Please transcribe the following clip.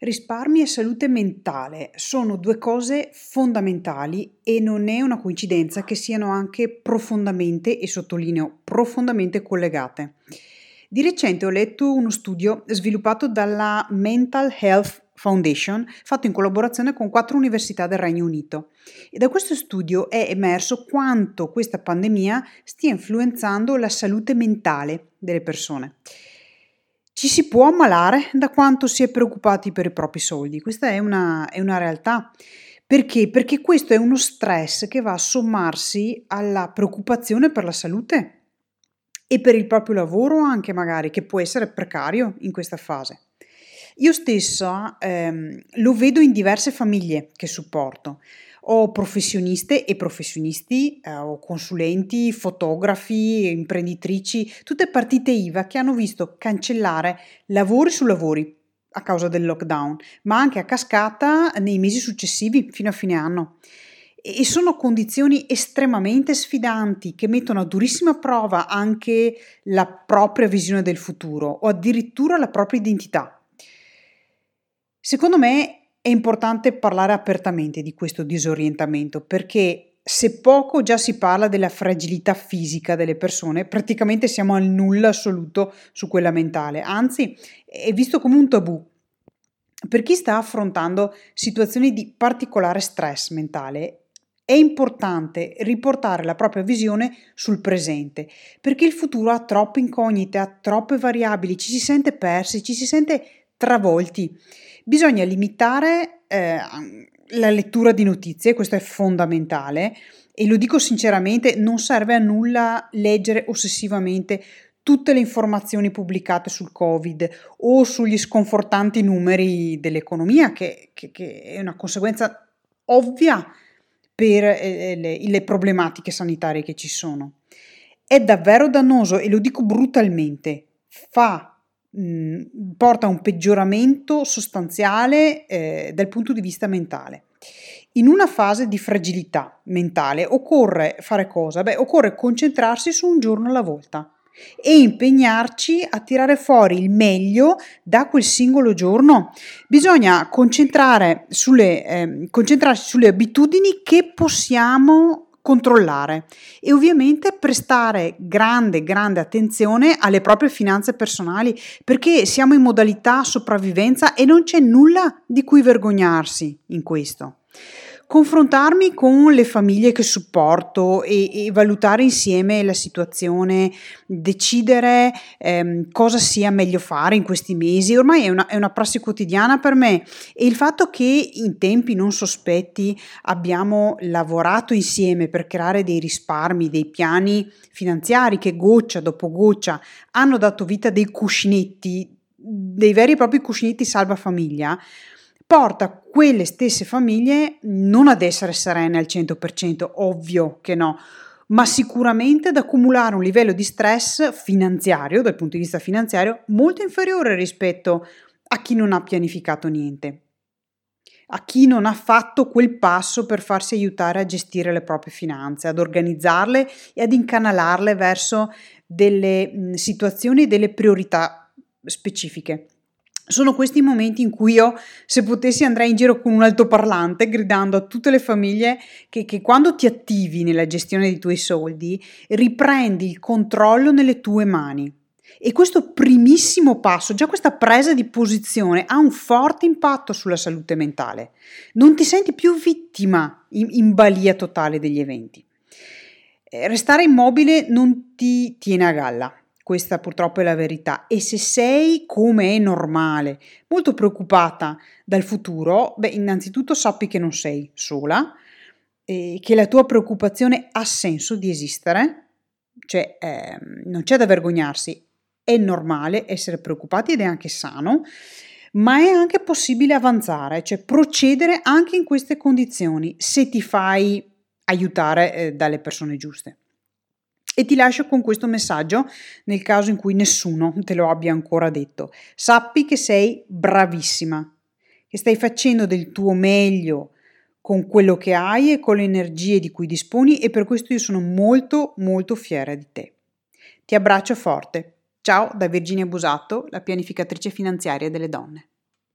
Risparmi e salute mentale sono due cose fondamentali e non è una coincidenza che siano anche profondamente, e sottolineo profondamente collegate. Di recente ho letto uno studio sviluppato dalla Mental Health Foundation, fatto in collaborazione con quattro università del Regno Unito. E da questo studio è emerso quanto questa pandemia stia influenzando la salute mentale delle persone. Ci si può ammalare da quanto si è preoccupati per i propri soldi, questa è una, è una realtà. Perché? Perché questo è uno stress che va a sommarsi alla preoccupazione per la salute e per il proprio lavoro anche magari, che può essere precario in questa fase. Io stessa ehm, lo vedo in diverse famiglie che supporto o professioniste e professionisti, eh, o consulenti, fotografi, imprenditrici, tutte partite IVA che hanno visto cancellare lavori su lavori a causa del lockdown, ma anche a cascata nei mesi successivi fino a fine anno. E sono condizioni estremamente sfidanti che mettono a durissima prova anche la propria visione del futuro o addirittura la propria identità. Secondo me è importante parlare apertamente di questo disorientamento perché se poco già si parla della fragilità fisica delle persone, praticamente siamo al nulla assoluto su quella mentale, anzi è visto come un tabù. Per chi sta affrontando situazioni di particolare stress mentale, è importante riportare la propria visione sul presente, perché il futuro ha troppe incognite, ha troppe variabili, ci si sente persi, ci si sente travolti. Bisogna limitare eh, la lettura di notizie, questo è fondamentale e lo dico sinceramente, non serve a nulla leggere ossessivamente tutte le informazioni pubblicate sul Covid o sugli sconfortanti numeri dell'economia, che, che, che è una conseguenza ovvia per eh, le, le problematiche sanitarie che ci sono. È davvero dannoso e lo dico brutalmente, fa porta a un peggioramento sostanziale eh, dal punto di vista mentale. In una fase di fragilità mentale occorre fare cosa? Beh, occorre concentrarsi su un giorno alla volta e impegnarci a tirare fuori il meglio da quel singolo giorno. Bisogna sulle, eh, concentrarsi sulle abitudini che possiamo controllare e ovviamente prestare grande, grande attenzione alle proprie finanze personali perché siamo in modalità sopravvivenza e non c'è nulla di cui vergognarsi in questo confrontarmi con le famiglie che supporto e, e valutare insieme la situazione, decidere ehm, cosa sia meglio fare in questi mesi, ormai è una, è una prassi quotidiana per me. E il fatto che in tempi non sospetti abbiamo lavorato insieme per creare dei risparmi, dei piani finanziari che goccia dopo goccia hanno dato vita a dei cuscinetti, dei veri e propri cuscinetti salva famiglia, porta quelle stesse famiglie non ad essere serene al 100%, ovvio che no, ma sicuramente ad accumulare un livello di stress finanziario, dal punto di vista finanziario, molto inferiore rispetto a chi non ha pianificato niente, a chi non ha fatto quel passo per farsi aiutare a gestire le proprie finanze, ad organizzarle e ad incanalarle verso delle situazioni e delle priorità specifiche. Sono questi i momenti in cui io, se potessi, andrei in giro con un altoparlante gridando a tutte le famiglie che, che, quando ti attivi nella gestione dei tuoi soldi, riprendi il controllo nelle tue mani. E questo primissimo passo, già questa presa di posizione, ha un forte impatto sulla salute mentale. Non ti senti più vittima in, in balia totale degli eventi. Eh, restare immobile non ti tiene a galla questa purtroppo è la verità. E se sei, come è normale, molto preoccupata dal futuro, beh, innanzitutto sappi che non sei sola, e che la tua preoccupazione ha senso di esistere, cioè eh, non c'è da vergognarsi, è normale essere preoccupati ed è anche sano, ma è anche possibile avanzare, cioè procedere anche in queste condizioni se ti fai aiutare eh, dalle persone giuste. E ti lascio con questo messaggio nel caso in cui nessuno te lo abbia ancora detto. Sappi che sei bravissima, che stai facendo del tuo meglio con quello che hai e con le energie di cui disponi e per questo io sono molto molto fiera di te. Ti abbraccio forte. Ciao da Virginia Busato, la pianificatrice finanziaria delle donne.